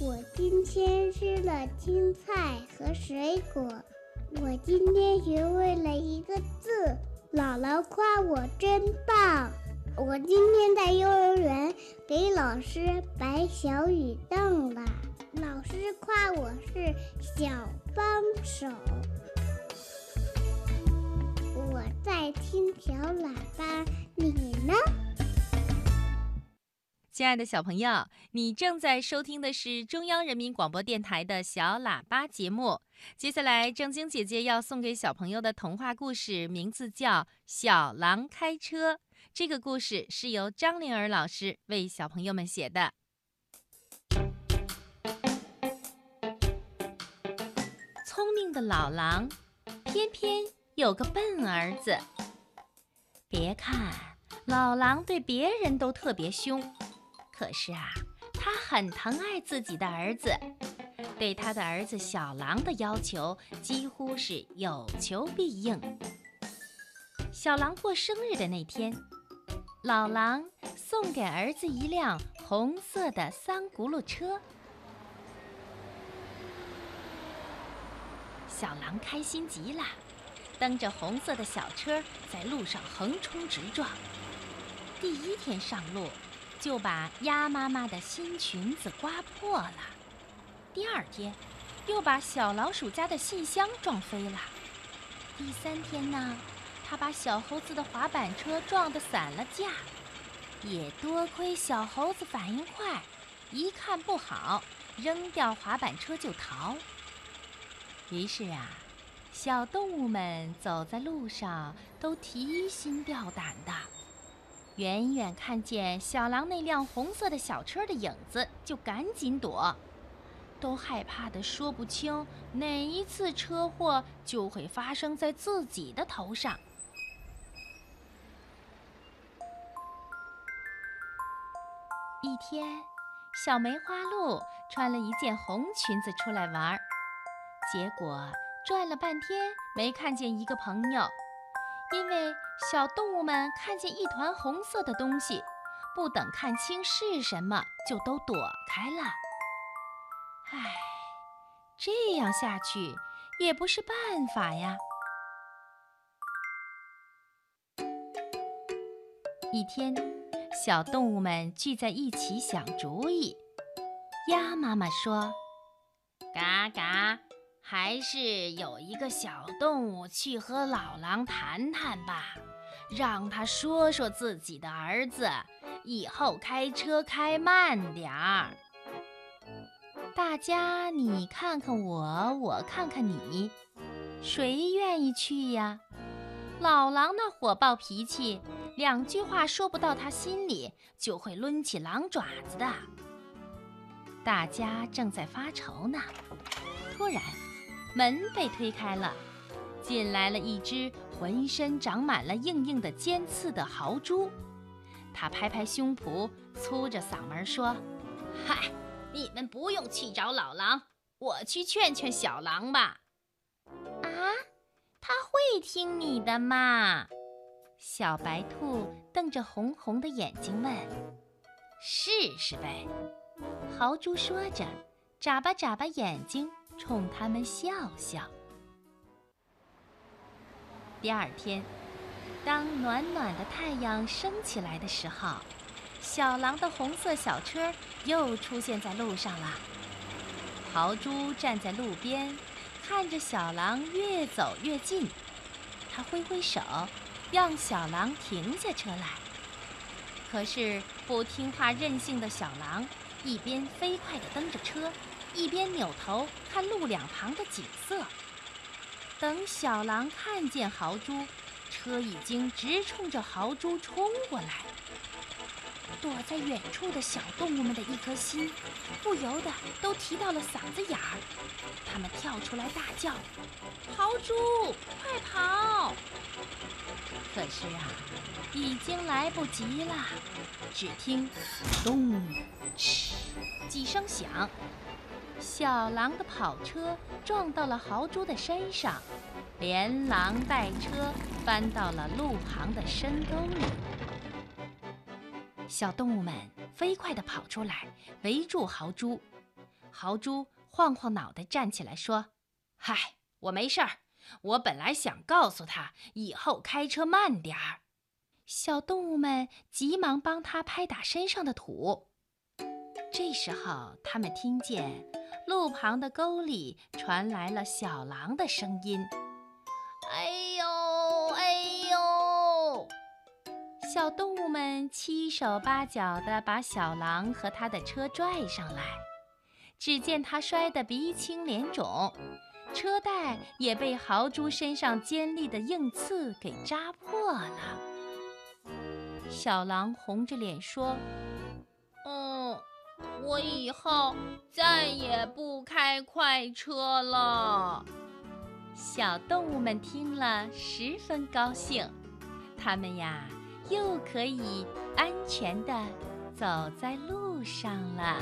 我今天吃了青菜和水果。我今天学会了一个字，姥姥夸我真棒。我今天在幼儿园给老师摆小雨凳了，老师夸我是小帮手。我在听小喇叭，你呢？亲爱的小朋友，你正在收听的是中央人民广播电台的小喇叭节目。接下来，正晶姐姐要送给小朋友的童话故事名字叫《小狼开车》。这个故事是由张灵儿老师为小朋友们写的。聪明的老狼，偏偏有个笨儿子。别看老狼对别人都特别凶。可是啊，他很疼爱自己的儿子，对他的儿子小狼的要求几乎是有求必应。小狼过生日的那天，老狼送给儿子一辆红色的三轱辘车，小狼开心极了，蹬着红色的小车在路上横冲直撞。第一天上路。就把鸭妈妈的新裙子刮破了。第二天，又把小老鼠家的信箱撞飞了。第三天呢，他把小猴子的滑板车撞得散了架。也多亏小猴子反应快，一看不好，扔掉滑板车就逃。于是啊，小动物们走在路上都提心吊胆的。远远看见小狼那辆红色的小车的影子，就赶紧躲，都害怕的说不清哪一次车祸就会发生在自己的头上。一天，小梅花鹿穿了一件红裙子出来玩，结果转了半天没看见一个朋友。因为小动物们看见一团红色的东西，不等看清是什么，就都躲开了。唉，这样下去也不是办法呀。一天，小动物们聚在一起想主意。鸭妈妈说：“嘎嘎。”还是有一个小动物去和老狼谈谈吧，让他说说自己的儿子以后开车开慢点儿。大家你看看我，我看看你，谁愿意去呀？老狼那火爆脾气，两句话说不到他心里，就会抡起狼爪子的。大家正在发愁呢，突然。门被推开了，进来了一只浑身长满了硬硬的尖刺的豪猪。他拍拍胸脯，粗着嗓门说：“嗨，你们不用去找老狼，我去劝劝小狼吧。”啊，他会听你的吗？小白兔瞪着红红的眼睛问：“试试呗。”豪猪说着，眨巴眨巴眼睛。冲他们笑笑。第二天，当暖暖的太阳升起来的时候，小狼的红色小车又出现在路上了。豪猪站在路边，看着小狼越走越近，他挥挥手，让小狼停下车来。可是不听话任性的小狼，一边飞快地蹬着车。一边扭头看路两旁的景色，等小狼看见豪猪，车已经直冲着豪猪冲过来。躲在远处的小动物们的一颗心，不由得都提到了嗓子眼儿。他们跳出来大叫：“豪猪，快跑！”可是啊，已经来不及了。只听“咚”“哧”几声响。小狼的跑车撞到了豪猪的身上，连狼带车翻到了路旁的深沟里。小动物们飞快地跑出来，围住豪猪。豪猪晃晃脑袋站起来说：“嗨，我没事儿。我本来想告诉他以后开车慢点儿。”小动物们急忙帮他拍打身上的土。这时候，他们听见路旁的沟里传来了小狼的声音：“小动物们七手八脚地把小狼和他的车拽上来。只见他摔得鼻青脸肿，车带也被豪猪身上尖利的硬刺给扎破了。小狼红着脸说：“嗯，我以后再也不开快车了。”小动物们听了十分高兴，它们呀又可以安全的走在路上了。